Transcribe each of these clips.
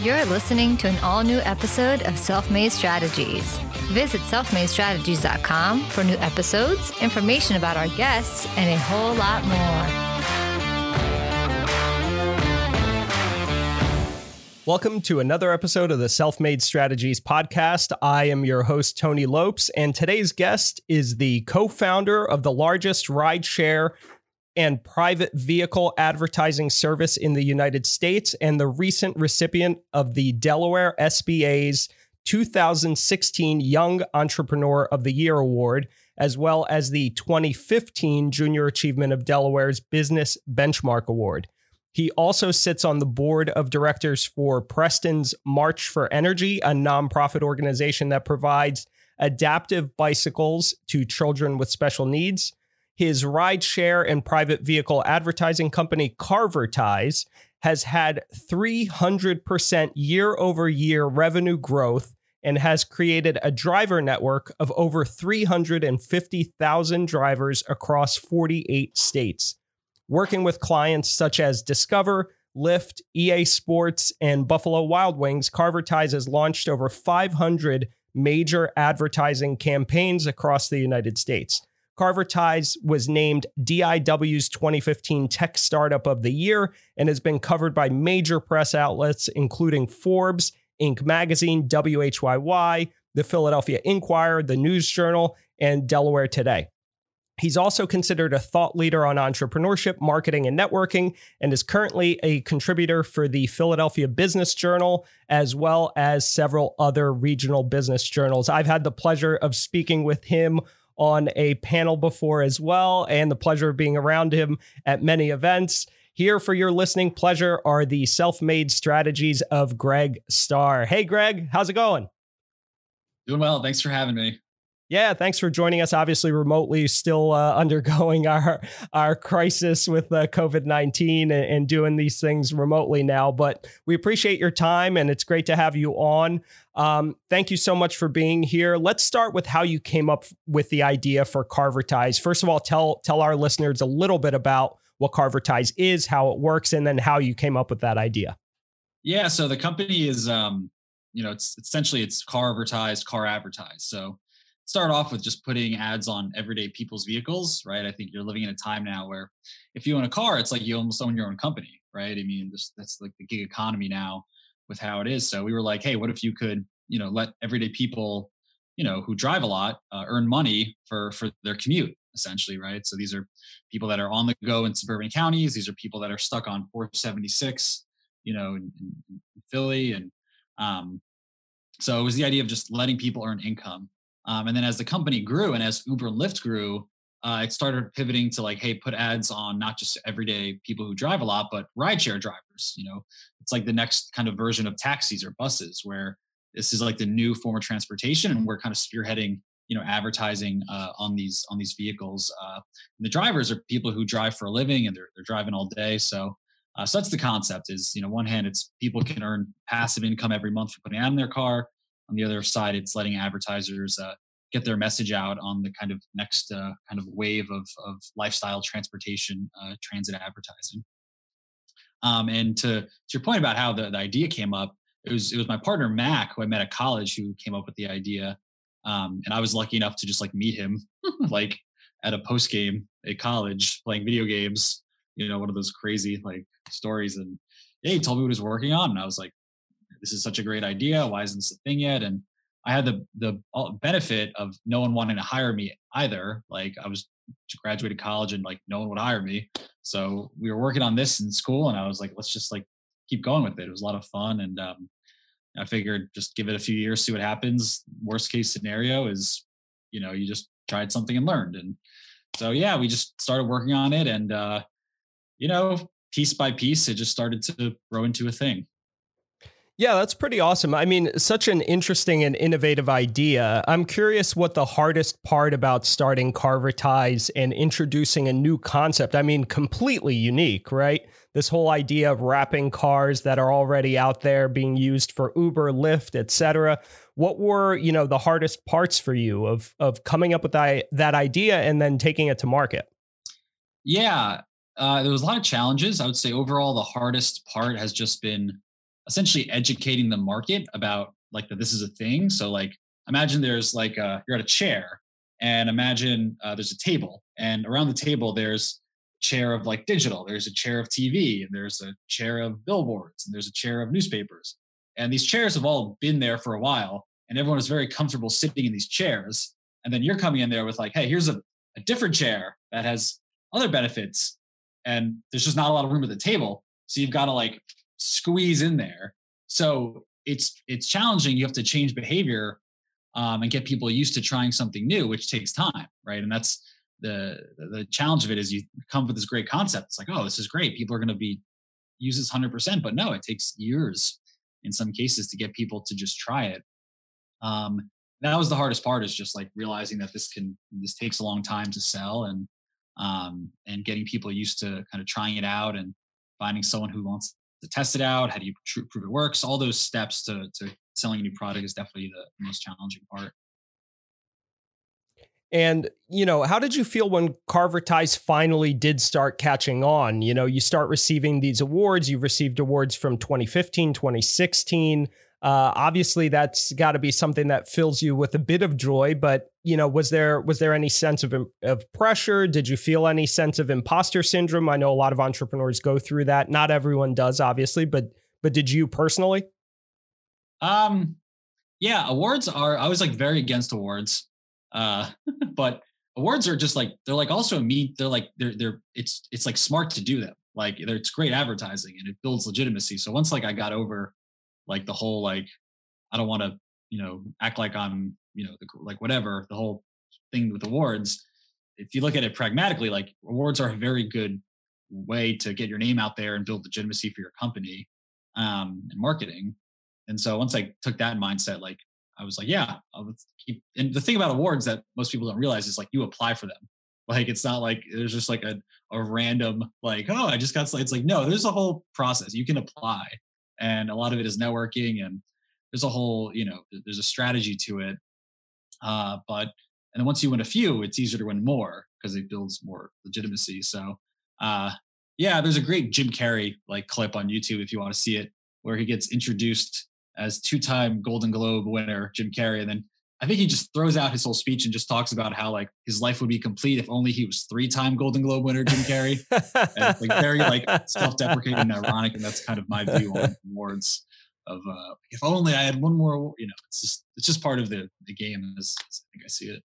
You're listening to an all new episode of Self Made Strategies. Visit selfmadestrategies.com for new episodes, information about our guests, and a whole lot more. Welcome to another episode of the Self Made Strategies podcast. I am your host, Tony Lopes, and today's guest is the co founder of the largest rideshare and private vehicle advertising service in the United States and the recent recipient of the Delaware SBA's 2016 Young Entrepreneur of the Year Award, as well as the 2015 Junior Achievement of Delaware's Business Benchmark Award. He also sits on the board of directors for Preston's March for Energy, a nonprofit organization that provides adaptive bicycles to children with special needs his rideshare and private vehicle advertising company, Carvertise, has had 300% year over year revenue growth and has created a driver network of over 350,000 drivers across 48 states. Working with clients such as Discover, Lyft, EA Sports, and Buffalo Wild Wings, Carvertise has launched over 500 major advertising campaigns across the United States. Carvertise was named DIW's 2015 Tech Startup of the Year and has been covered by major press outlets, including Forbes, Inc. Magazine, WHYY, the Philadelphia Inquirer, the News Journal, and Delaware Today. He's also considered a thought leader on entrepreneurship, marketing, and networking, and is currently a contributor for the Philadelphia Business Journal, as well as several other regional business journals. I've had the pleasure of speaking with him on a panel before as well, and the pleasure of being around him at many events. Here for your listening pleasure are the self made strategies of Greg Star. Hey, Greg, how's it going? Doing well. Thanks for having me. Yeah, thanks for joining us. Obviously, remotely, still uh, undergoing our our crisis with uh, COVID nineteen and, and, doing these things remotely now. But we appreciate your time, and it's great to have you on. Um, thank you so much for being here. Let's start with how you came up with the idea for Carvertise. First of all, tell tell our listeners a little bit about what Carvertise is, how it works, and then how you came up with that idea. Yeah, so the company is, um, you know, it's essentially it's car advertised, car advertised. So start off with just putting ads on everyday people's vehicles, right? I think you're living in a time now where if you own a car, it's like you almost own your own company, right? I mean, this, that's like the gig economy now with how it is. So we were like, hey, what if you could, you know, let everyday people, you know, who drive a lot uh, earn money for for their commute, essentially, right? So these are people that are on the go in suburban counties. These are people that are stuck on 476, you know, in, in Philly, and um, so it was the idea of just letting people earn income um, and then as the company grew and as Uber and Lyft grew, uh, it started pivoting to like, hey, put ads on not just everyday people who drive a lot, but rideshare drivers. You know, it's like the next kind of version of taxis or buses, where this is like the new form of transportation, and we're kind of spearheading, you know, advertising uh, on these on these vehicles. Uh, and the drivers are people who drive for a living, and they're they're driving all day. So, uh, so that's the concept. Is you know, one hand, it's people can earn passive income every month for putting out in their car on the other side, it's letting advertisers uh, get their message out on the kind of next uh, kind of wave of, of lifestyle transportation uh, transit advertising. Um, and to, to your point about how the, the idea came up, it was it was my partner Mac who I met at college who came up with the idea, um, and I was lucky enough to just like meet him like at a post game at college playing video games. You know, one of those crazy like stories, and yeah, he told me what he was working on, and I was like, this is such a great idea. Why isn't this a thing yet? And I had the the benefit of no one wanting to hire me either. Like I was graduated college and like no one would hire me. So we were working on this in school, and I was like, let's just like keep going with it. It was a lot of fun, and um, I figured just give it a few years, see what happens. Worst case scenario is, you know, you just tried something and learned. And so yeah, we just started working on it, and uh, you know, piece by piece, it just started to grow into a thing. Yeah, that's pretty awesome. I mean, such an interesting and innovative idea. I'm curious what the hardest part about starting Carvertise and introducing a new concept. I mean, completely unique, right? This whole idea of wrapping cars that are already out there being used for Uber, Lyft, etc. What were, you know, the hardest parts for you of of coming up with that, that idea and then taking it to market? Yeah, uh, there was a lot of challenges. I would say overall, the hardest part has just been essentially educating the market about like that this is a thing. So like imagine there's like a, you're at a chair and imagine uh, there's a table and around the table there's a chair of like digital there's a chair of tv and there's a chair of billboards and there's a chair of newspapers and these chairs have all been there for a while and everyone is very comfortable sitting in these chairs and then you're coming in there with like hey here's a, a different chair that has other benefits and there's just not a lot of room at the table so you've got to like squeeze in there. So it's it's challenging you have to change behavior um, and get people used to trying something new which takes time right? And that's the the challenge of it is you come up with this great concept. It's like oh this is great. People are going to be use this 100% but no it takes years in some cases to get people to just try it. Um, that was the hardest part is just like realizing that this can this takes a long time to sell and um, and getting people used to kind of trying it out and finding someone who wants to test it out how do you tr- prove it works all those steps to to selling a new product is definitely the most challenging part and, you know, how did you feel when Carvertise finally did start catching on? You know, you start receiving these awards. You've received awards from 2015, 2016. Uh, obviously, that's got to be something that fills you with a bit of joy. But you know, was there was there any sense of of pressure? Did you feel any sense of imposter syndrome? I know a lot of entrepreneurs go through that. Not everyone does, obviously, but but did you personally? Um, yeah, awards are. I was like very against awards. Uh, but awards are just like they're like also meet. They're like they're they're it's it's like smart to do them. Like it's great advertising and it builds legitimacy. So once like I got over like the whole like I don't want to you know act like I'm you know the, like whatever the whole thing with awards. If you look at it pragmatically, like awards are a very good way to get your name out there and build legitimacy for your company um, and marketing. And so once I took that mindset, like I was like, yeah, I'll keep. And the thing about awards that most people don't realize is like you apply for them. Like it's not like there's just like a, a random like oh I just got it's like no there's a whole process you can apply and a lot of it is networking and there's a whole you know there's a strategy to it uh, but and once you win a few it's easier to win more because it builds more legitimacy so uh, yeah there's a great Jim Carrey like clip on YouTube if you want to see it where he gets introduced as two-time Golden Globe winner Jim Carrey, and then I think he just throws out his whole speech and just talks about how like his life would be complete if only he was three-time Golden Globe winner Jim Carrey. and, like very like self-deprecating and ironic, and that's kind of my view on awards. Of uh, if only I had one more, you know, it's just it's just part of the the game as, as I think I see it.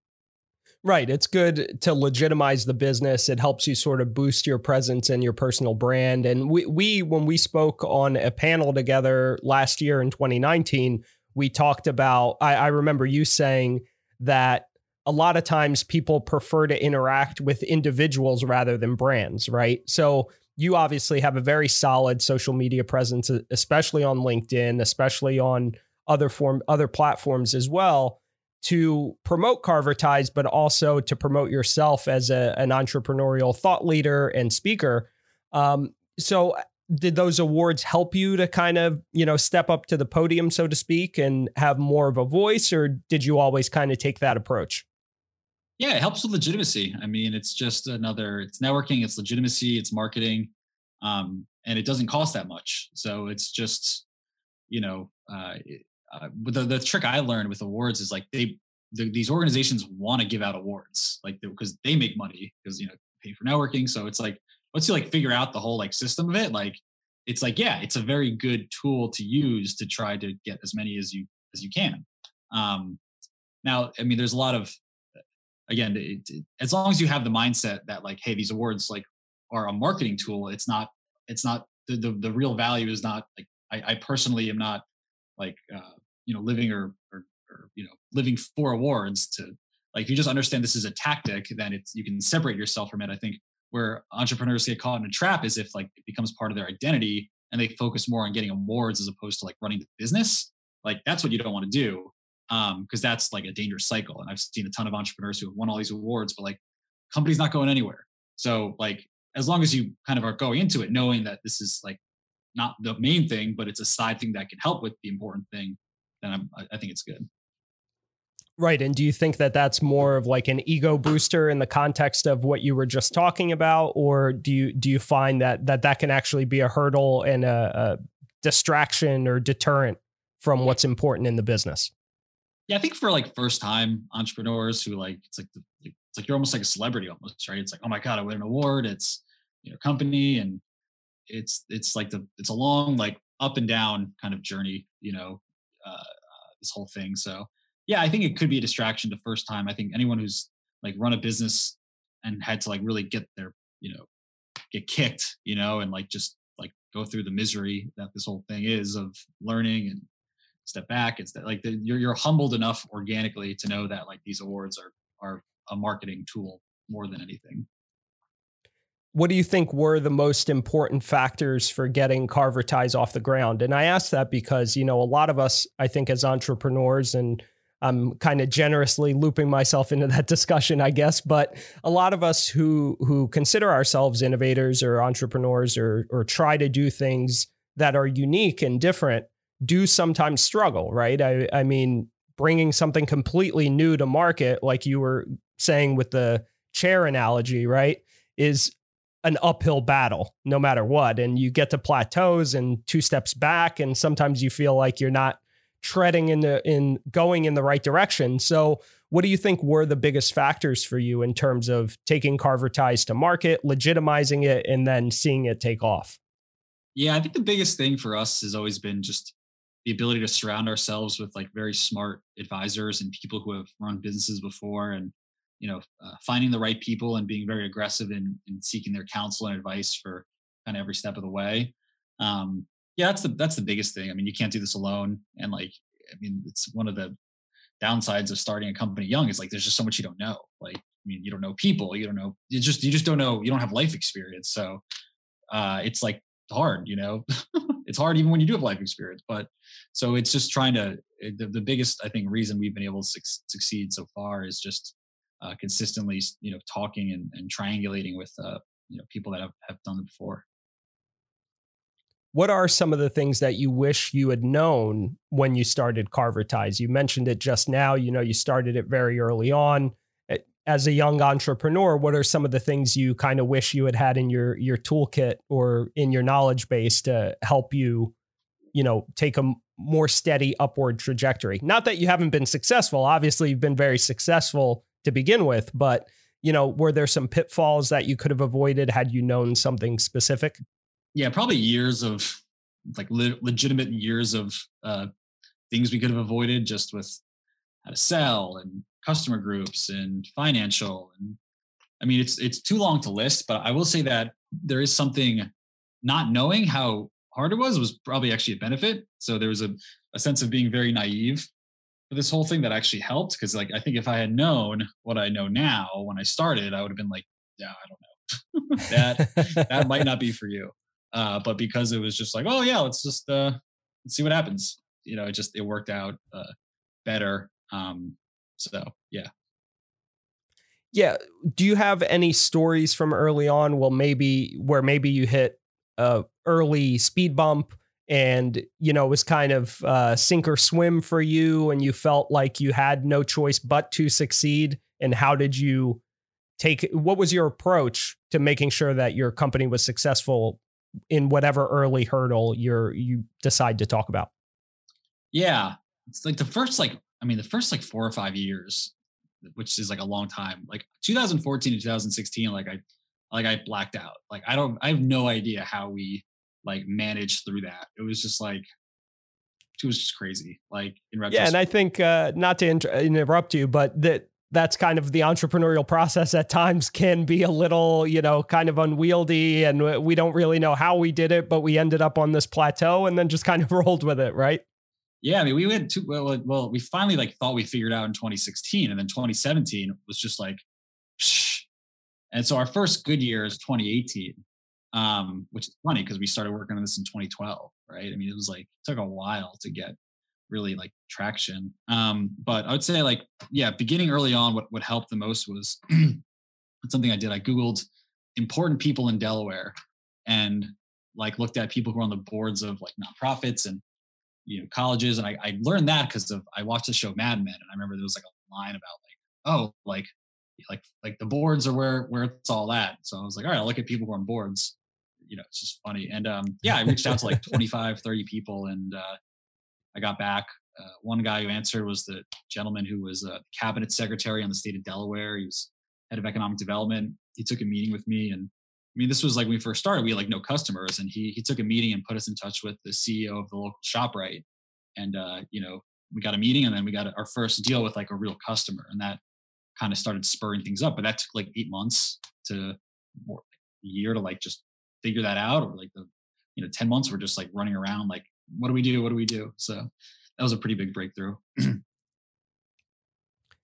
Right. It's good to legitimize the business. It helps you sort of boost your presence and your personal brand. And we, we when we spoke on a panel together last year in 2019, we talked about, I, I remember you saying that a lot of times people prefer to interact with individuals rather than brands, right? So you obviously have a very solid social media presence, especially on LinkedIn, especially on other form other platforms as well to promote Carvertise, but also to promote yourself as a, an entrepreneurial thought leader and speaker. Um, so, did those awards help you to kind of you know step up to the podium, so to speak, and have more of a voice, or did you always kind of take that approach? Yeah, it helps with legitimacy. I mean, it's just another. It's networking, it's legitimacy, it's marketing, um, and it doesn't cost that much. So it's just you know uh, uh, the, the trick I learned with awards is like they the, these organizations want to give out awards like because they make money because you know pay for networking. So it's like once you like figure out the whole like system of it, like it's like yeah, it's a very good tool to use to try to get as many as you as you can. Um, now, I mean, there's a lot of again, it, it, as long as you have the mindset that like, hey, these awards like are a marketing tool. It's not. It's not the the, the real value is not like I, I personally am not like uh, you know living or, or or you know living for awards to like if you just understand this is a tactic then it's you can separate yourself from it i think where entrepreneurs get caught in a trap is if like it becomes part of their identity and they focus more on getting awards as opposed to like running the business like that's what you don't want to do um because that's like a dangerous cycle and i've seen a ton of entrepreneurs who have won all these awards but like company's not going anywhere so like as long as you kind of are going into it knowing that this is like not the main thing but it's a side thing that can help with the important thing then I'm, I think it's good. Right. And do you think that that's more of like an ego booster in the context of what you were just talking about, or do you do you find that that that can actually be a hurdle and a, a distraction or deterrent from what's important in the business? Yeah, I think for like first time entrepreneurs who like it's like the, it's like you're almost like a celebrity almost, right? It's like, oh my God, I win an award. It's you know, company and it's it's like the it's a long like up and down kind of journey, you know, uh, uh, this whole thing. So yeah, I think it could be a distraction the first time. I think anyone who's like run a business and had to like really get their, you know, get kicked, you know, and like just like go through the misery that this whole thing is of learning and step back. It's that like the, you're you're humbled enough organically to know that like these awards are are a marketing tool more than anything. What do you think were the most important factors for getting Carvertise off the ground? And I ask that because, you know, a lot of us, I think, as entrepreneurs, and I'm kind of generously looping myself into that discussion, I guess, but a lot of us who who consider ourselves innovators or entrepreneurs or or try to do things that are unique and different do sometimes struggle, right? I, I mean, bringing something completely new to market, like you were saying with the chair analogy, right, is an uphill battle no matter what. And you get to plateaus and two steps back, and sometimes you feel like you're not treading in the in going in the right direction. So what do you think were the biggest factors for you in terms of taking Carvertise to market, legitimizing it, and then seeing it take off? Yeah, I think the biggest thing for us has always been just the ability to surround ourselves with like very smart advisors and people who have run businesses before and you know uh, finding the right people and being very aggressive in, in seeking their counsel and advice for kind of every step of the way um, yeah that's the that's the biggest thing. I mean you can't do this alone and like i mean it's one of the downsides of starting a company young is like there's just so much you don't know. Like i mean you don't know people you don't know you just you just don't know you don't have life experience so uh, it's like hard you know? It's hard even when you do have life experience but so it's just trying to eh, the, the biggest i think reason we've been able to su- succeed so far is just uh, consistently you know talking and, and triangulating with uh, you know people that have, have done it before what are some of the things that you wish you had known when you started Carvertise? You mentioned it just now. You know, you started it very early on as a young entrepreneur, what are some of the things you kind of wish you had had in your your toolkit or in your knowledge base to help you, you know, take a more steady upward trajectory? Not that you haven't been successful. Obviously, you've been very successful to begin with, but you know, were there some pitfalls that you could have avoided had you known something specific? Yeah, probably years of like le- legitimate years of uh, things we could have avoided just with how to sell and customer groups and financial and I mean it's it's too long to list, but I will say that there is something not knowing how hard it was was probably actually a benefit. So there was a, a sense of being very naive for this whole thing that actually helped because like I think if I had known what I know now when I started, I would have been like, yeah, I don't know. that that might not be for you. Uh, but because it was just like, oh yeah, let's just uh, let's see what happens. You know, it just it worked out uh, better. Um, so yeah. Yeah. Do you have any stories from early on? Well, maybe where maybe you hit a early speed bump and you know it was kind of uh, sink or swim for you, and you felt like you had no choice but to succeed. And how did you take? What was your approach to making sure that your company was successful in whatever early hurdle you're you decide to talk about? Yeah, it's like the first like I mean, the first like four or five years, which is like a long time, like 2014 to 2016, like I, like I blacked out. Like I don't, I have no idea how we like managed through that. It was just like, it was just crazy. Like in retrospect. Yeah, and I think uh, not to inter- interrupt you, but that that's kind of the entrepreneurial process at times can be a little, you know, kind of unwieldy and we don't really know how we did it, but we ended up on this plateau and then just kind of rolled with it, right? Yeah, I mean, we went to well, well, we finally like thought we figured out in 2016, and then 2017 was just like, Psh. and so our first good year is 2018, um, which is funny because we started working on this in 2012, right? I mean, it was like it took a while to get really like traction. Um, but I would say like, yeah, beginning early on, what what helped the most was something I did. I googled important people in Delaware and like looked at people who are on the boards of like nonprofits and you know colleges and I, I learned that because of I watched the show Mad Men and I remember there was like a line about like oh like like like the boards are where where it's all at so I was like all right I'll look at people who are on boards you know, it's just funny. And um, yeah, I reached out to like 25, 30 people and uh, I got back. Uh, one guy who answered was the gentleman who was a cabinet secretary on the state of Delaware. He was head of economic development. He took a meeting with me and I mean, this was like when we first started, we had like no customers and he, he took a meeting and put us in touch with the CEO of the local ShopRite. And, uh, you know, we got a meeting and then we got our first deal with like a real customer and that kind of started spurring things up. But that took like eight months to more a year to like just figure that out or like the, you know, 10 months we're just like running around like, what do we do? What do we do? So that was a pretty big breakthrough.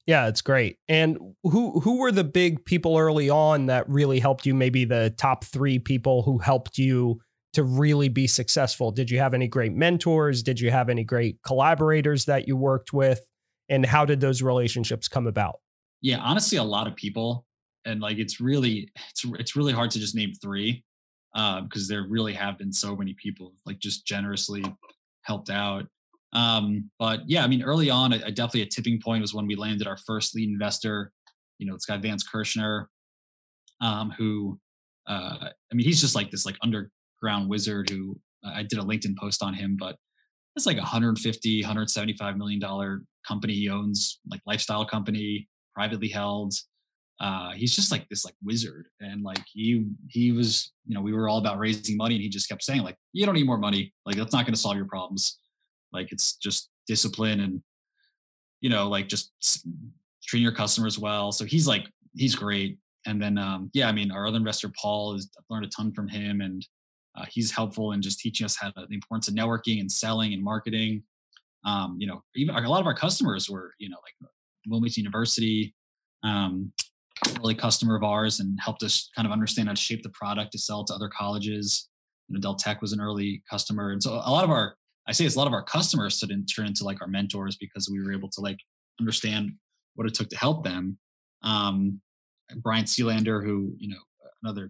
Yeah, it's great. And who who were the big people early on that really helped you? Maybe the top three people who helped you to really be successful. Did you have any great mentors? Did you have any great collaborators that you worked with? And how did those relationships come about? Yeah, honestly, a lot of people, and like it's really it's it's really hard to just name three because uh, there really have been so many people like just generously helped out. Um, but yeah, I mean, early on, I, I definitely a tipping point was when we landed our first lead investor. You know, this guy Vance Kirschner, um, who uh, I mean, he's just like this like underground wizard who uh, I did a LinkedIn post on him, but it's like a 150, 175 million dollar company he owns, like lifestyle company, privately held. Uh, he's just like this like wizard, and like he he was, you know, we were all about raising money, and he just kept saying like, you don't need more money, like that's not going to solve your problems like it's just discipline and you know like just treating your customers well. So he's like he's great. And then um, yeah, I mean our other investor Paul I've learned a ton from him and uh, he's helpful in just teaching us how to, the importance of networking and selling and marketing. Um, you know, even a lot of our customers were, you know, like Wilmington University, um, early customer of ours and helped us kind of understand how to shape the product to sell to other colleges. You know, Del Tech was an early customer. And so a lot of our I say it's a lot of our customers didn't turn into like our mentors because we were able to like understand what it took to help them. Um, Brian Sealander, who you know another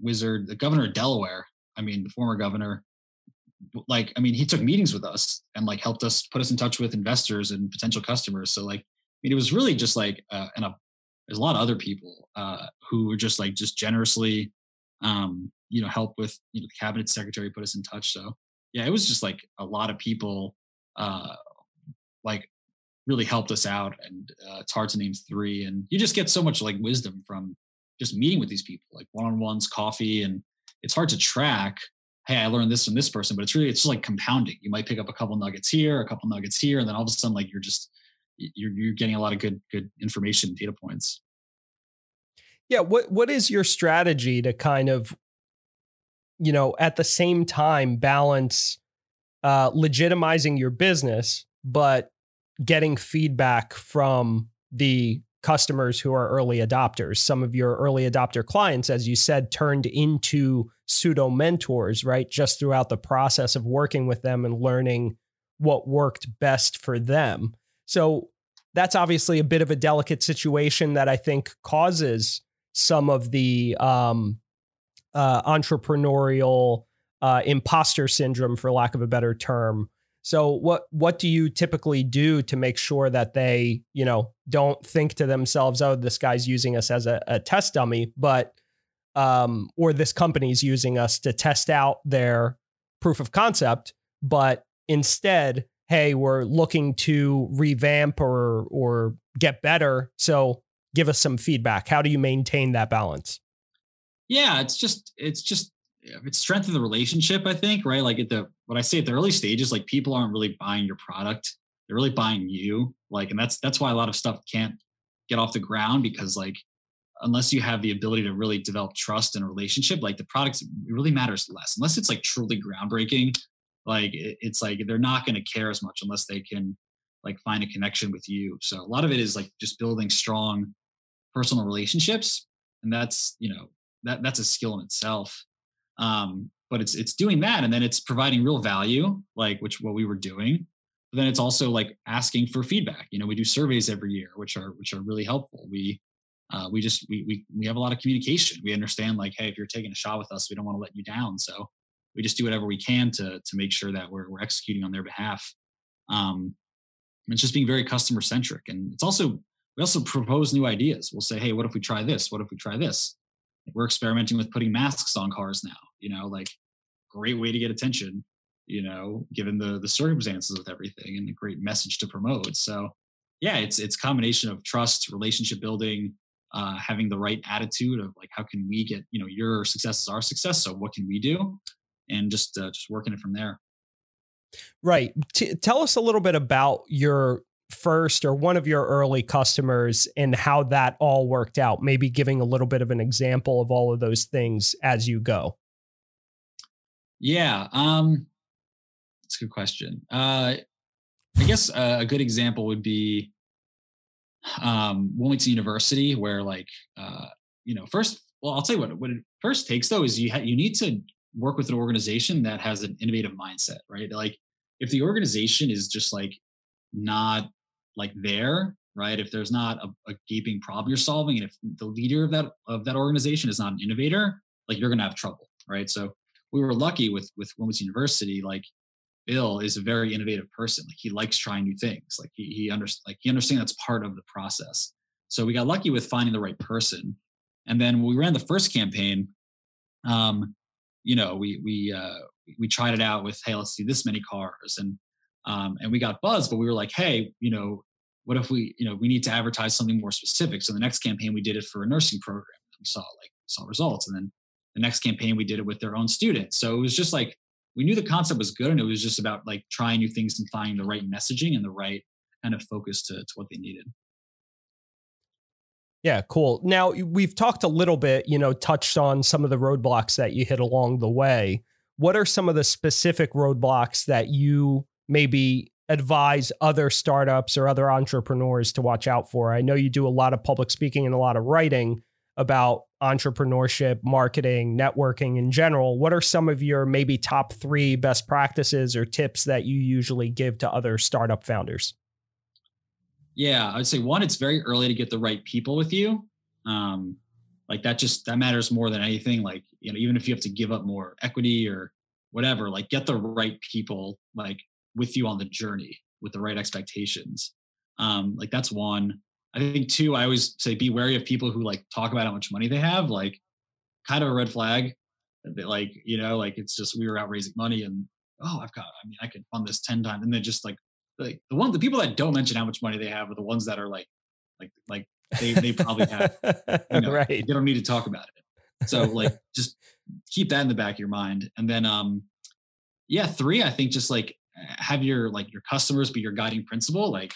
wizard, the governor of Delaware. I mean, the former governor. Like, I mean, he took meetings with us and like helped us put us in touch with investors and potential customers. So like, I mean, it was really just like, uh, and a, there's a lot of other people uh, who were just like just generously, um, you know, help with you know the cabinet secretary put us in touch. So yeah, it was just like a lot of people uh like really helped us out and uh, it's hard to name three and you just get so much like wisdom from just meeting with these people like one-on-ones coffee and it's hard to track hey i learned this from this person but it's really it's just like compounding you might pick up a couple nuggets here a couple nuggets here and then all of a sudden like you're just you're, you're getting a lot of good good information data points yeah what what is your strategy to kind of you know, at the same time balance uh, legitimizing your business, but getting feedback from the customers who are early adopters. Some of your early adopter clients, as you said, turned into pseudo mentors, right? Just throughout the process of working with them and learning what worked best for them. So that's obviously a bit of a delicate situation that I think causes some of the um, uh, entrepreneurial uh, imposter syndrome, for lack of a better term. So what what do you typically do to make sure that they you know don't think to themselves, oh, this guy's using us as a, a test dummy, but um, or this company's using us to test out their proof of concept, but instead, hey, we're looking to revamp or or get better. So give us some feedback. How do you maintain that balance? yeah it's just it's just it's strengthen the relationship i think right like at the what i say at the early stages like people aren't really buying your product they're really buying you like and that's that's why a lot of stuff can't get off the ground because like unless you have the ability to really develop trust and a relationship like the products really matters less unless it's like truly groundbreaking like it's like they're not going to care as much unless they can like find a connection with you so a lot of it is like just building strong personal relationships and that's you know that that's a skill in itself. Um, but it's it's doing that, and then it's providing real value, like which what we were doing. But then it's also like asking for feedback. You know, we do surveys every year, which are which are really helpful. We uh, we just we, we we have a lot of communication. We understand like, hey, if you're taking a shot with us, we don't want to let you down. So we just do whatever we can to to make sure that we're we're executing on their behalf. Um, it's just being very customer centric, and it's also we also propose new ideas. We'll say, hey, what if we try this? What if we try this? we're experimenting with putting masks on cars now you know, like great way to get attention, you know, given the the circumstances with everything and a great message to promote. So yeah, it's it's combination of trust, relationship building, uh, having the right attitude of like how can we get you know your success is our success so what can we do and just uh, just working it from there. Right T- tell us a little bit about your first or one of your early customers and how that all worked out maybe giving a little bit of an example of all of those things as you go. Yeah um that's a good question. Uh i guess uh, a good example would be um, Wilmington University, where like uh, you know, first, well, I'll tell you what what it first takes though is you ha- you need to work with an organization that has an innovative mindset, right? Like if the organization is just like not like there, right? If there's not a, a gaping problem you're solving, and if the leader of that of that organization is not an innovator, like you're gonna have trouble, right? So we were lucky with with Wilmington University, like Bill is a very innovative person. Like he likes trying new things. Like he he under, like he understands that's part of the process. So we got lucky with finding the right person. And then when we ran the first campaign, um, you know, we we uh, we tried it out with hey, let's do this many cars, and um, and we got buzz. But we were like, hey, you know, what if we you know we need to advertise something more specific? So the next campaign we did it for a nursing program. We saw like saw results, and then the next campaign we did it with their own students. So it was just like we knew the concept was good and it was just about like trying new things and finding the right messaging and the right kind of focus to, to what they needed yeah, cool. Now we've talked a little bit, you know, touched on some of the roadblocks that you hit along the way. What are some of the specific roadblocks that you maybe advise other startups or other entrepreneurs to watch out for? I know you do a lot of public speaking and a lot of writing about entrepreneurship, marketing, networking in general, what are some of your maybe top three best practices or tips that you usually give to other startup founders? Yeah, I'd say one, it's very early to get the right people with you. Um, like that just that matters more than anything. Like, you know, even if you have to give up more equity or whatever, like get the right people like with you on the journey with the right expectations. Um, like that's one. I think two, I always say be wary of people who like talk about how much money they have, like kind of a red flag. Like, you know, like it's just we were out raising money and oh, I've got, I mean, I could fund this 10 times. And then just like like the one the people that don't mention how much money they have are the ones that are like like like they they probably have you know, right. they don't need to talk about it. So like just keep that in the back of your mind. And then um yeah, three, I think just like have your like your customers be your guiding principle. Like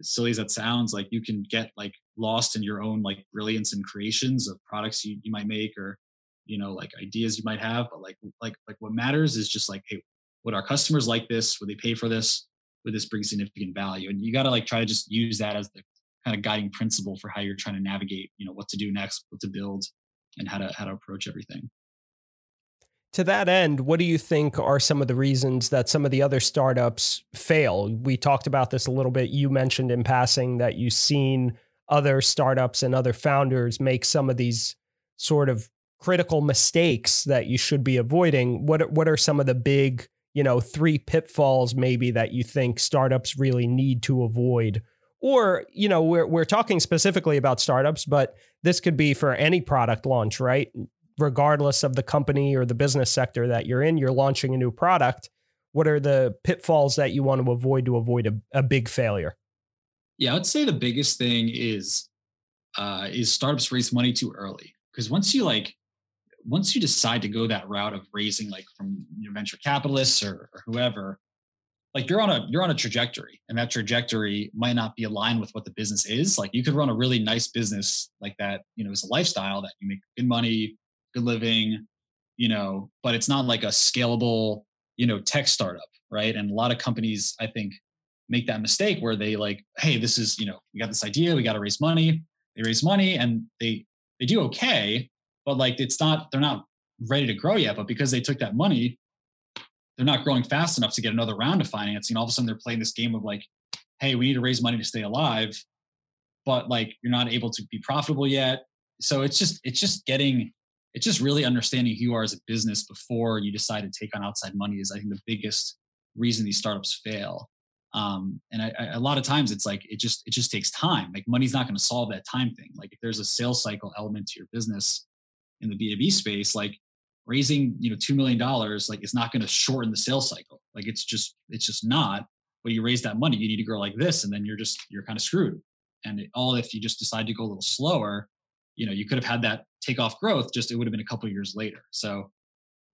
as silly as that sounds, like you can get like lost in your own like brilliance and creations of products you, you might make or you know like ideas you might have. But like like like what matters is just like, hey, would our customers like this? Would they pay for this? Would this bring significant value? And you got to like try to just use that as the kind of guiding principle for how you're trying to navigate, you know, what to do next, what to build, and how to how to approach everything. To that end, what do you think are some of the reasons that some of the other startups fail? We talked about this a little bit. You mentioned in passing that you've seen other startups and other founders make some of these sort of critical mistakes that you should be avoiding. What what are some of the big, you know, three pitfalls maybe that you think startups really need to avoid? Or, you know, we're we're talking specifically about startups, but this could be for any product launch, right? regardless of the company or the business sector that you're in, you're launching a new product. What are the pitfalls that you want to avoid to avoid a, a big failure? Yeah, I'd say the biggest thing is uh, is startups raise money too early because once you like once you decide to go that route of raising like from your venture capitalists or, or whoever like you're on a you're on a trajectory and that trajectory might not be aligned with what the business is like you could run a really nice business like that you know as a lifestyle that you make good money good living, you know, but it's not like a scalable, you know, tech startup, right? And a lot of companies, I think, make that mistake where they like, hey, this is, you know, we got this idea, we got to raise money. They raise money and they they do okay, but like it's not they're not ready to grow yet. But because they took that money, they're not growing fast enough to get another round of financing. All of a sudden, they're playing this game of like, hey, we need to raise money to stay alive, but like you're not able to be profitable yet. So it's just it's just getting it's just really understanding who you are as a business before you decide to take on outside money is i think the biggest reason these startups fail um, and I, I, a lot of times it's like it just it just takes time like money's not going to solve that time thing like if there's a sales cycle element to your business in the b2b space like raising you know two million dollars like it's not going to shorten the sales cycle. Like it's just it's just not. But you raise that money, you need to grow like this, and then you're just you're kind of screwed. And it, all if you just decide to go a little slower, you know, you could have had that take off growth. Just it would have been a couple years later. So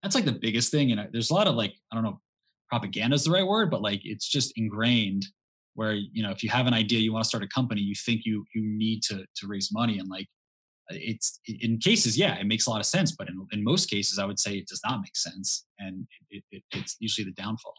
that's like the biggest thing. And there's a lot of like I don't know, propaganda is the right word, but like it's just ingrained where you know if you have an idea you want to start a company you think you you need to to raise money and like it's in cases yeah it makes a lot of sense but in, in most cases i would say it does not make sense and it, it, it's usually the downfall.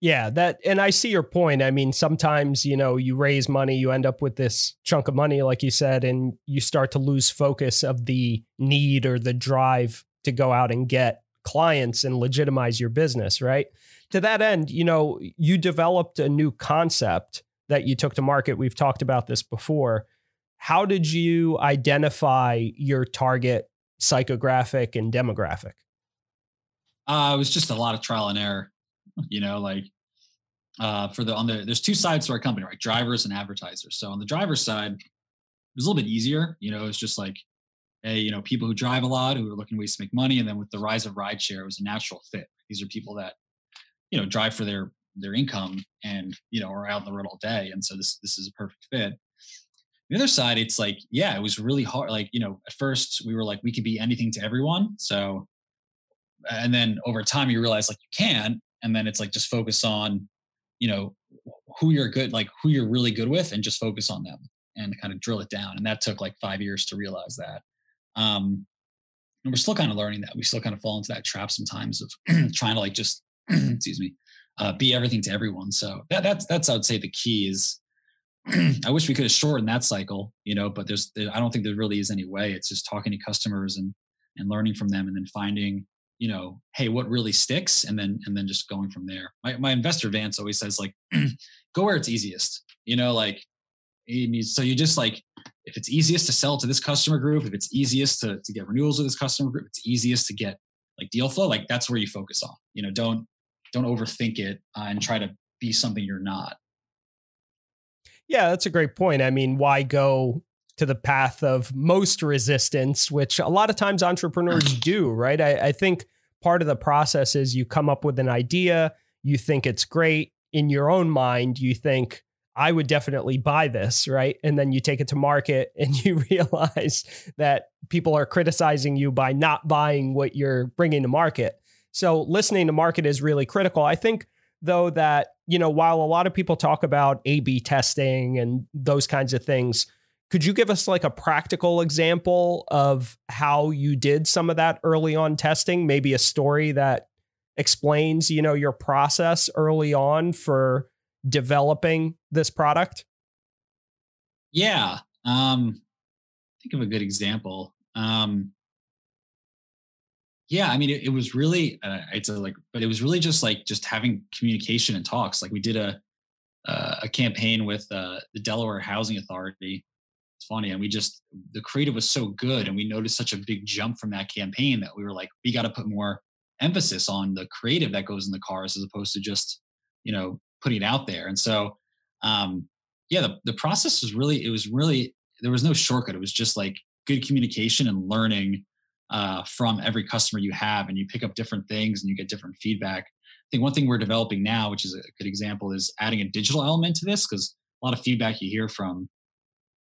Yeah that and i see your point. I mean sometimes you know you raise money you end up with this chunk of money like you said and you start to lose focus of the need or the drive to go out and get clients and legitimize your business right? To that end you know you developed a new concept that you took to market. We've talked about this before how did you identify your target psychographic and demographic? Uh, it was just a lot of trial and error. You know, like uh, for the on the there's two sides to our company, right? Drivers and advertisers. So on the driver side, it was a little bit easier. You know, it's just like, hey, you know, people who drive a lot who are looking ways to make money, and then with the rise of rideshare, it was a natural fit. These are people that, you know, drive for their their income and you know are out on the road all day, and so this this is a perfect fit the other side, it's like, yeah, it was really hard. Like, you know, at first we were like, we could be anything to everyone. So, and then over time you realize like you can, and then it's like just focus on, you know, who you're good, like who you're really good with, and just focus on them and kind of drill it down. And that took like five years to realize that. Um, and we're still kind of learning that. We still kind of fall into that trap sometimes of trying to like just, excuse me, uh, be everything to everyone. So that, that's that's I would say the key is I wish we could have shortened that cycle, you know, but there's, I don't think there really is any way. It's just talking to customers and, and learning from them and then finding, you know, hey, what really sticks? And then, and then just going from there. My, my investor Vance always says like, go where it's easiest, you know, like, so you just like, if it's easiest to sell to this customer group, if it's easiest to, to get renewals with this customer group, it's easiest to get like deal flow, like that's where you focus on, you know, don't, don't overthink it uh, and try to be something you're not. Yeah, that's a great point. I mean, why go to the path of most resistance, which a lot of times entrepreneurs do, right? I, I, think part of the process is you come up with an idea, you think it's great. In your own mind, you think, I would definitely buy this, right? And then you take it to market and you realize that people are criticizing you by not buying what you're bringing to market. So listening to market is really critical. I think though that you know while a lot of people talk about a b testing and those kinds of things could you give us like a practical example of how you did some of that early on testing? Maybe a story that explains you know your process early on for developing this product? Yeah um think of a good example. Um yeah i mean it, it was really uh, it's a like but it was really just like just having communication and talks. Like we did a uh, a campaign with uh, the delaware housing authority. It's funny and we just the creative was so good and we noticed such a big jump from that campaign that we were like we got to put more emphasis on the creative that goes in the cars as opposed to just you know putting it out there. And so um yeah the, the process was really it was really there was no shortcut. It was just like good communication and learning uh, from every customer you have and you pick up different things and you get different feedback. I think one thing we're developing now, which is a good example, is adding a digital element to this because a lot of feedback you hear from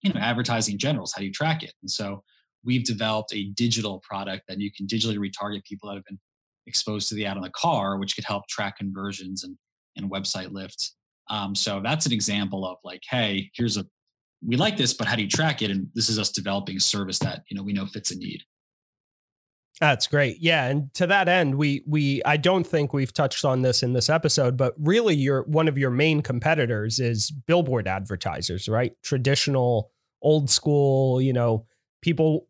you know advertising in general how do you track it. And so we've developed a digital product that you can digitally retarget people that have been exposed to the ad on the car, which could help track conversions and, and website lift. Um, so that's an example of like, hey, here's a we like this, but how do you track it? And this is us developing a service that you know we know fits a need. That's great. Yeah, and to that end, we we I don't think we've touched on this in this episode, but really your one of your main competitors is billboard advertisers, right? Traditional old school, you know, people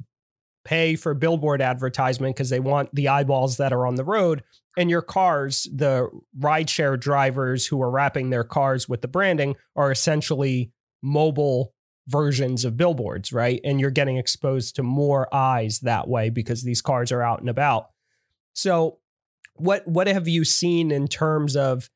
pay for billboard advertisement because they want the eyeballs that are on the road and your cars, the rideshare drivers who are wrapping their cars with the branding are essentially mobile versions of billboards, right? And you're getting exposed to more eyes that way because these cars are out and about. So what what have you seen in terms of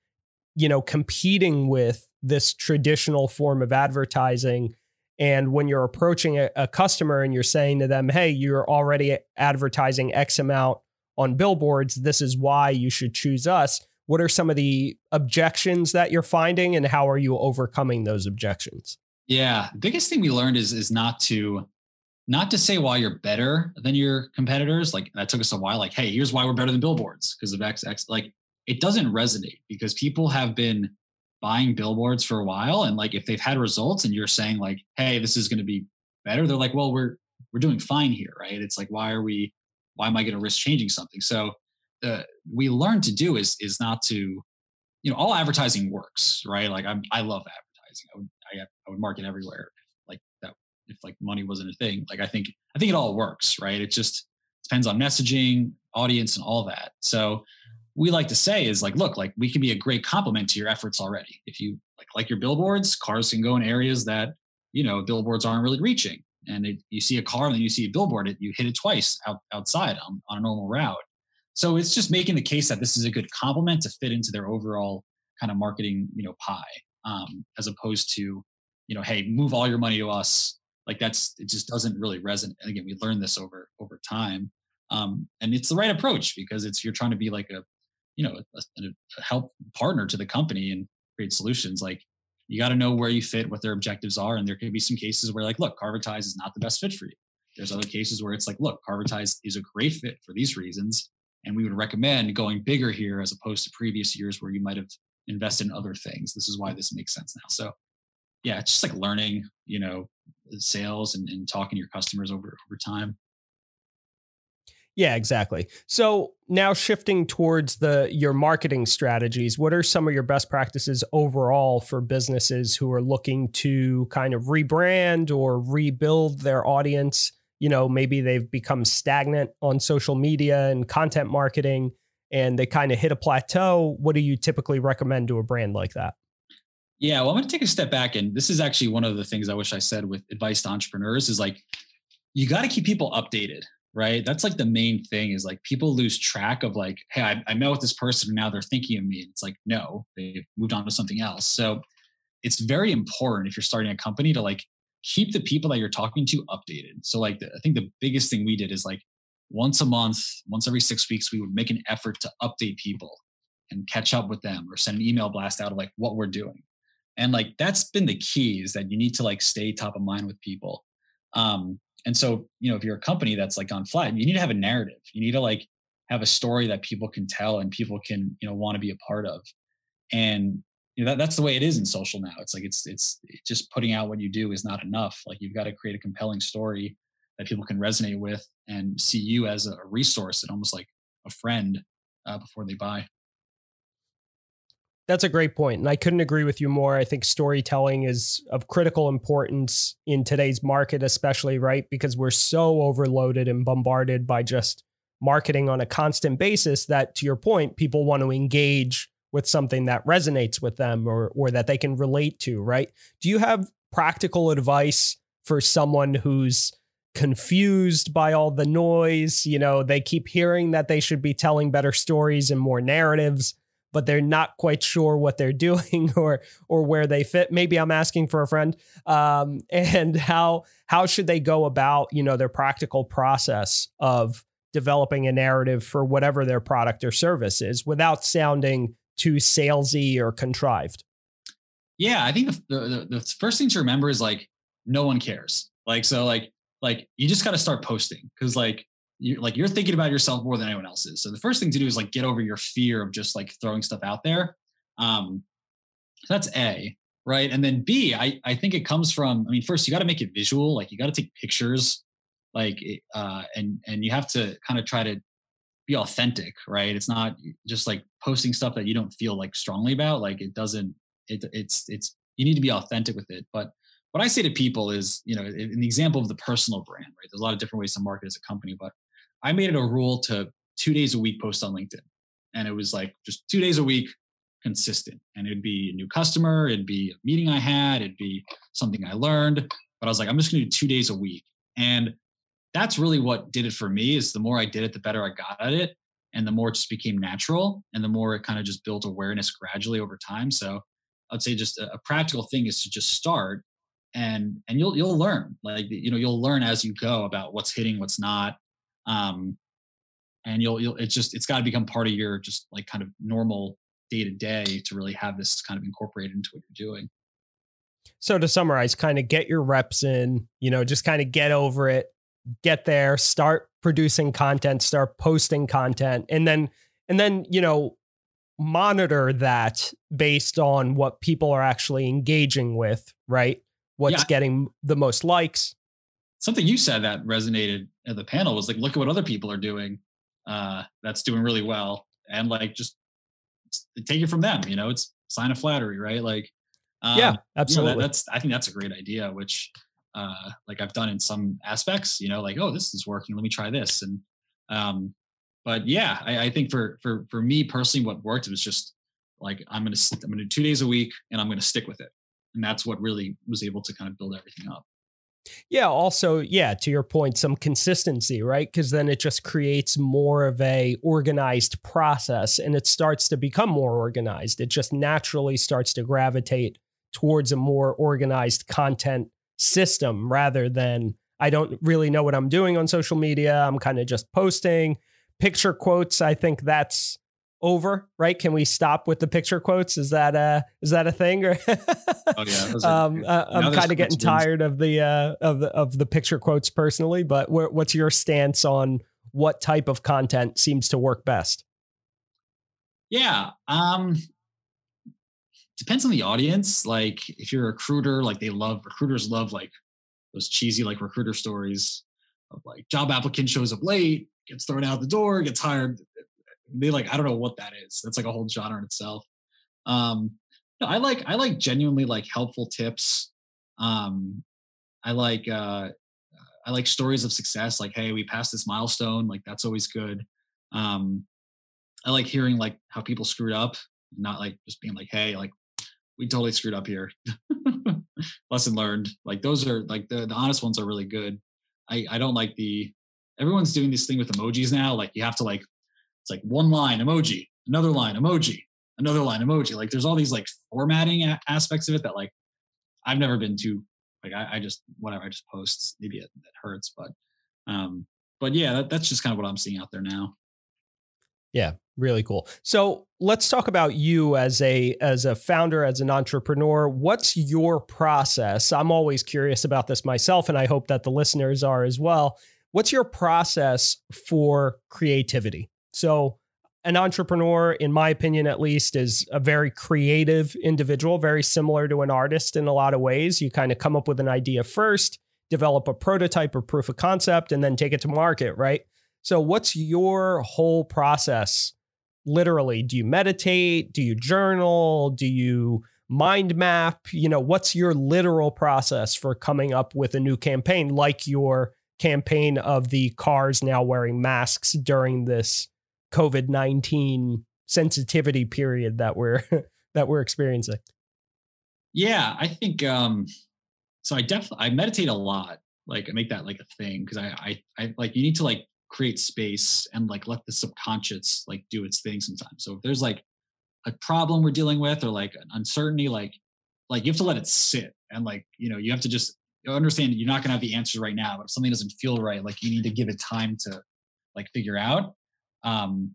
you know competing with this traditional form of advertising And when you're approaching a, a customer and you're saying to them, hey, you're already advertising X amount on billboards, this is why you should choose us. What are some of the objections that you're finding and how are you overcoming those objections? Yeah, biggest thing we learned is is not to not to say why you're better than your competitors. Like that took us a while. Like, hey, here's why we're better than billboards because of X X. Like it doesn't resonate because people have been buying billboards for a while and like if they've had results and you're saying like hey this is going to be better they're like well we're we're doing fine here right it's like why are we why am i going to risk changing something so the we learn to do is is not to you know all advertising works right like i'm i love advertising i I would market everywhere like that if like money wasn't a thing like i think i think it all works right it just depends on messaging audience and all that so we like to say is like, look, like we can be a great complement to your efforts already. If you like like your billboards, cars can go in areas that you know billboards aren't really reaching. And it, you see a car and then you see a billboard, it, you hit it twice out, outside on, on a normal route. So it's just making the case that this is a good complement to fit into their overall kind of marketing, you know, pie, um, as opposed to, you know, hey, move all your money to us. Like that's it just doesn't really resonate. And again, we learned this over over time, um, and it's the right approach because it's you're trying to be like a you know a, a help partner to the company and create solutions like you got to know where you fit what their objectives are and there could be some cases where like look carvertise is not the best fit for you there's other cases where it's like look carvertise is a great fit for these reasons and we would recommend going bigger here as opposed to previous years where you might have invested in other things this is why this makes sense now so yeah it's just like learning you know sales and, and talking to your customers over over time yeah, exactly. So now shifting towards the your marketing strategies, what are some of your best practices overall for businesses who are looking to kind of rebrand or rebuild their audience? You know, maybe they've become stagnant on social media and content marketing and they kind of hit a plateau. What do you typically recommend to a brand like that? Yeah, well, I'm going to take a step back. And this is actually one of the things I wish I said with advice to entrepreneurs is like, you got to keep people updated right? That's like the main thing is like people lose track of like, hey, I, I met with this person and now they're thinking of me. And it's like, no, they've moved on to something else. So it's very important if you're starting a company to like keep the people that you're talking to updated. So like the, I think the biggest thing we did is like once a month, once every six weeks, we would make an effort to update people and catch up with them or send an email blast out of like what we're doing. And like that's been the key is that you need to like stay top of mind with people. Um, and so, you know, if you're a company that's like on flat, you need to have a narrative. You need to like have a story that people can tell and people can, you know, want to be a part of. And you know, that, that's the way it is in social now. It's like it's it's just putting out what you do is not enough. Like you've got to create a compelling story that people can resonate with and see you as a resource and almost like a friend uh, before they buy. That's a great point, and I couldn't agree with you more. I think storytelling is of critical importance in today's market, especially right because we're so overloaded and bombarded by just marketing on a constant basis that, to your point, people want to engage with something that resonates with them or or that they can relate to. Right? Do you have practical advice for someone who's confused by all the noise? You know, they keep hearing that they should be telling better stories and more narratives but they're not quite sure what they're doing or or where they fit. Maybe I'm asking for a friend. Um, and how how should they go about you know their practical process of developing a narrative for whatever their product or service is without sounding too salesy or contrived. Yeah, I think the, the, the first thing to remember is like no one cares. Like so, like like you just got to start posting because like you like you're thinking about yourself more than anyone else is. So the first thing to do is like get over your fear of just like throwing stuff out there. Um, that's A, right? And then B, I I think it comes from. I mean, first you got to make it visual. Like you got to take pictures, like uh, and and you have to kind of try to be authentic, right? It's not just like posting stuff that you don't feel like strongly about. Like it doesn't. It it's it's you need to be authentic with it, but what I say to people is, you know, the example of the personal brand, right? There's a lot of different ways to market as a company, but I made it a rule to two days a week post on LinkedIn. And it was like just two days a week consistent. And it'd be a new customer, it'd be a meeting I had, it'd be something I learned. But I was like, I'm just gonna do two days a week. And that's really what did it for me is the more I did it, the better I got at it. And the more it just became natural and the more it kind of just built awareness gradually over time. So I'd say just a, a practical thing is to just start and and you'll you'll learn like you know you'll learn as you go about what's hitting what's not um and you'll you'll it's just it's got to become part of your just like kind of normal day to day to really have this kind of incorporated into what you're doing. So to summarize kind of get your reps in you know just kind of get over it get there start producing content start posting content and then and then you know monitor that based on what people are actually engaging with right what's yeah. getting the most likes. Something you said that resonated at the panel was like, look at what other people are doing. Uh, that's doing really well, and like just take it from them. You know, it's sign of flattery, right? Like, um, yeah, absolutely. You know, that, that's I think that's a great idea, which uh, like I've done in some aspects. You know, like oh, this is working. Let me try this. And um, but yeah, I, I think for for for me personally, what worked was just like I'm gonna I'm gonna do two days a week, and I'm gonna stick with it and that's what really was able to kind of build everything up. Yeah also yeah to your point some consistency right? Because then it just creates more of a organized process and it starts to become more organized. It just naturally starts to gravitate towards a more organized content system rather than i don't really know what i'm doing on social media. I'm kind of just posting. Picture quotes i think that's over, right? Can we stop with the picture quotes? Is that a is that a thing? Or oh yeah, um, uh, I'm kind of getting tired of the uh, of the of the picture quotes personally. But wh- what's your stance on what type of content seems to work best? Yeah, um, depends on the audience. Like if you're a recruiter, like they love recruiters love like those cheesy like recruiter stories of like job applicant shows up late, gets thrown out the door, gets hired they like I don't know what that is. That's like a whole genre in itself. Um, no, I like I like genuinely like helpful tips. Um, I like uh, I like stories of success. Like, hey, we passed this milestone. Like that's always good. Um, I like hearing like how people screwed up, not like just being like, hey, like we totally screwed up here. Lesson learned. Like those are like the, the honest ones are really good. I, I don't like the everyone's doing this thing with emojis now. Like you have to like it's like one line emoji, another line emoji, another line emoji. Like there's all these like formatting a- aspects of it that like I've never been to. like I, I just whatever I just post maybe it, it hurts, but um but yeah, that, that's just kind of what I'm seeing out there now. Yeah, really cool. So let's talk about you as a as a founder, as an entrepreneur. What's your process? I'm always curious about this myself, and I hope that the listeners are as well. What's your process for creativity? So, an entrepreneur, in my opinion at least, is a very creative individual, very similar to an artist in a lot of ways. You kind of come up with an idea first, develop a prototype or proof of concept, and then take it to market, right? So, what's your whole process? Literally, do you meditate? Do you journal? Do you mind map? You know, what's your literal process for coming up with a new campaign like your campaign of the cars now wearing masks during this COVID nineteen sensitivity period that we're that we're experiencing? Yeah, I think um so. I definitely I meditate a lot. Like I make that like a thing because I, I I like you need to like create space and like let the subconscious like do its thing sometimes. So if there's like a problem we're dealing with or like an uncertainty, like like you have to let it sit and like you know you have to just understand you're not going to have the answers right now but if something doesn't feel right like you need to give it time to like figure out um,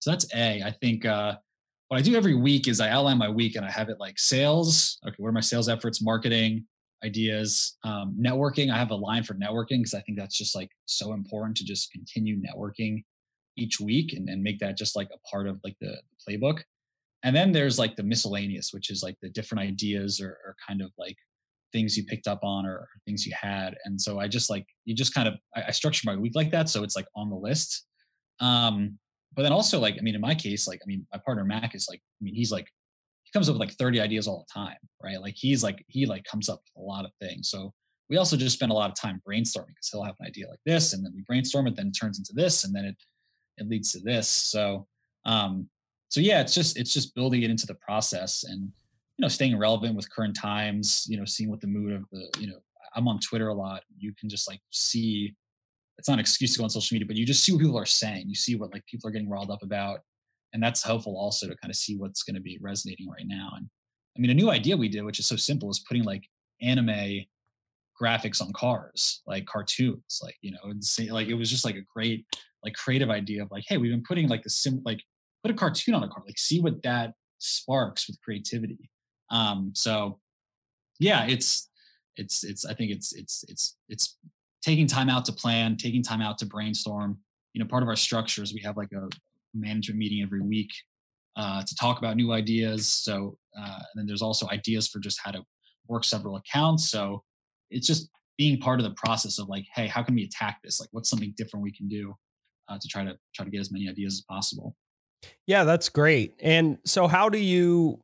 so that's A. I think uh, what I do every week is I outline my week and I have it like sales. Okay, what are my sales efforts, marketing, ideas, um, networking. I have a line for networking because I think that's just like so important to just continue networking each week and, and make that just like a part of like the, the playbook. And then there's like the miscellaneous, which is like the different ideas or, or kind of like things you picked up on or, things you had. And so I just like you just kind of I, I structure my week like that, so it's like on the list um, but then also like, I mean, in my case, like, I mean, my partner Mac is like, I mean, he's like, he comes up with like 30 ideas all the time, right? Like he's like, he like comes up with a lot of things. So we also just spend a lot of time brainstorming because he'll have an idea like this and then we brainstorm it, then it turns into this and then it, it leads to this. So, um, so yeah, it's just, it's just building it into the process and, you know, staying relevant with current times, you know, seeing what the mood of the, you know, I'm on Twitter a lot. You can just like see it's not an excuse to go on social media, but you just see what people are saying. You see what like people are getting riled up about. And that's helpful also to kind of see what's going to be resonating right now. And I mean, a new idea we did, which is so simple, is putting like anime graphics on cars, like cartoons, like you know, insane. Like it was just like a great like creative idea of like, hey, we've been putting like the sim like put a cartoon on a car, like see what that sparks with creativity. Um, so yeah, it's it's it's I think it's it's it's it's taking time out to plan, taking time out to brainstorm. You know, part of our structures we have like a management meeting every week uh, to talk about new ideas. So uh, and then there's also ideas for just how to work several accounts. So it's just being part of the process of like, hey, how can we attack this? Like, what's something different we can do uh, to try to try to get as many ideas as possible. Yeah, that's great. And so, how do you,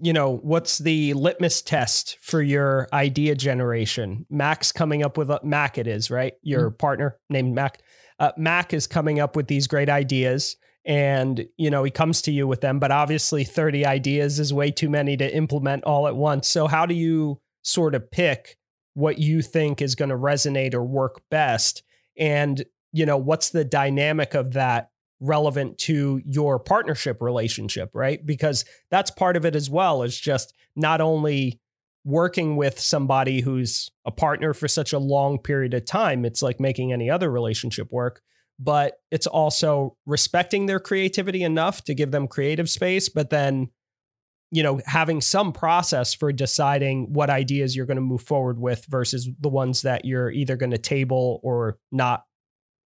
you know, what's the litmus test for your idea generation? Mac's coming up with a Mac. It is right. Your mm-hmm. partner named Mac. Uh, Mac is coming up with these great ideas and you know he comes to you with them but obviously 30 ideas is way too many to implement all at once so how do you sort of pick what you think is going to resonate or work best and you know what's the dynamic of that relevant to your partnership relationship right because that's part of it as well is just not only working with somebody who's a partner for such a long period of time it's like making any other relationship work but it's also respecting their creativity enough to give them creative space, but then, you know, having some process for deciding what ideas you're going to move forward with versus the ones that you're either going to table or not,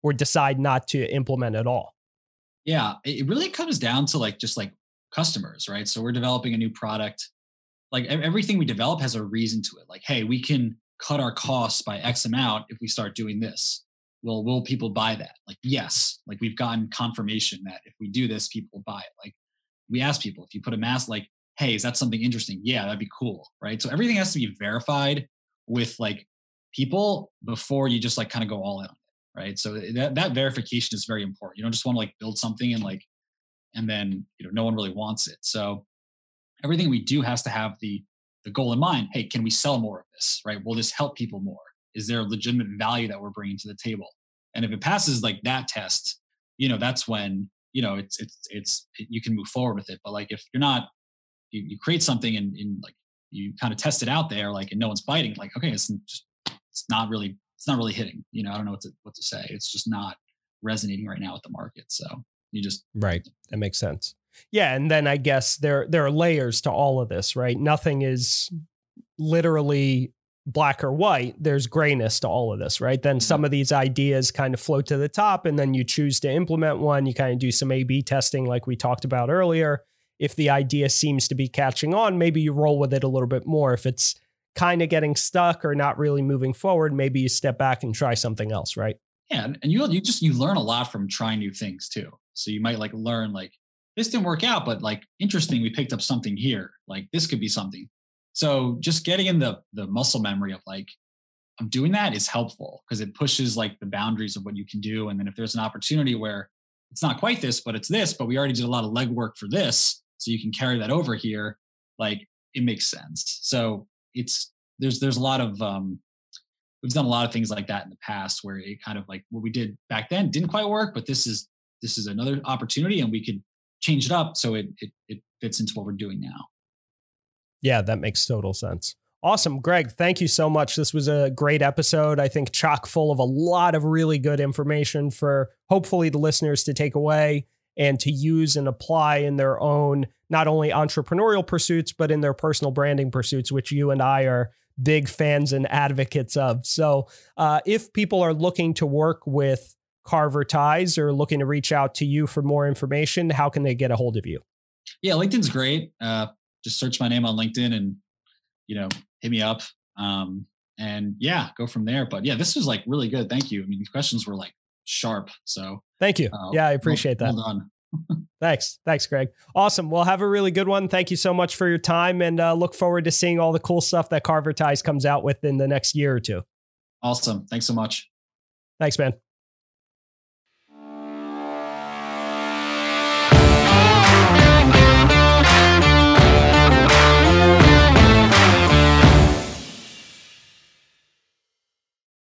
or decide not to implement at all. Yeah, it really comes down to like just like customers, right? So we're developing a new product. Like everything we develop has a reason to it. Like, hey, we can cut our costs by X amount if we start doing this. Well will people buy that? Like yes. Like we've gotten confirmation that if we do this people will buy it. Like we ask people if you put a mask like hey is that something interesting? Yeah that'd be cool right? So everything has to be verified with like people before you just like kind of go all in right? So eh, that, that verification is very important. You don't just want to like build something and like and then you know no one really wants it. So everything we do has to have the the goal in mind hey can we sell more of this? right? Will this help people more? Is there a legitimate value that we're bringing to the table? And if it passes like that test you know that's when you know it's it's it's it, you can move forward with it. But like if you're not you, you create something and, and like you kind of test it out there like and no one's biting like okay it's just it's not really it's not really hitting you know i don't know what to what to say it's just not resonating right now with the market so you just right that makes sense yeah and then i guess there there are layers to all of this right nothing is literally black or white, there's grayness to all of this, right? Then some mm-hmm. of these ideas kind of float to the top, and then you choose to implement one. You kind of do some A B testing, like we talked about earlier. If the idea seems to be catching on, maybe you roll with it a little bit more. If it's kind of getting stuck or not really moving forward, maybe you step back and try something else, right? Yeah, and you you just you learn a lot from trying new things too. So you might like learn like this didn't work out, but like interesting, we picked up something here. Like this could be something. So just getting in the the muscle memory of like I'm doing that is helpful because it pushes like the boundaries of what you can do. And then if there's an opportunity where it's not quite this, but it's this, but we already did a lot of legwork for this, so you can carry that over here, like it makes sense. So it's there's there's a lot of um we've done a lot of things like that in the past where it kind of like what we did back then didn't quite work, but this is this is another opportunity and we could change it up so it it, it fits into what we're doing now. Yeah, that makes total sense. Awesome. Greg, thank you so much. This was a great episode. I think chock full of a lot of really good information for hopefully the listeners to take away and to use and apply in their own, not only entrepreneurial pursuits, but in their personal branding pursuits, which you and I are big fans and advocates of. So uh, if people are looking to work with Carvertise or looking to reach out to you for more information, how can they get a hold of you? Yeah, LinkedIn's great. Uh, just search my name on LinkedIn and you know hit me up. Um, and yeah, go from there. But yeah, this was like really good. Thank you. I mean, these questions were like sharp. So thank you. Uh, yeah, I appreciate well, that. Thanks. Thanks, Greg. Awesome. Well, have a really good one. Thank you so much for your time and uh, look forward to seeing all the cool stuff that Carvertise comes out with in the next year or two. Awesome. Thanks so much. Thanks, man.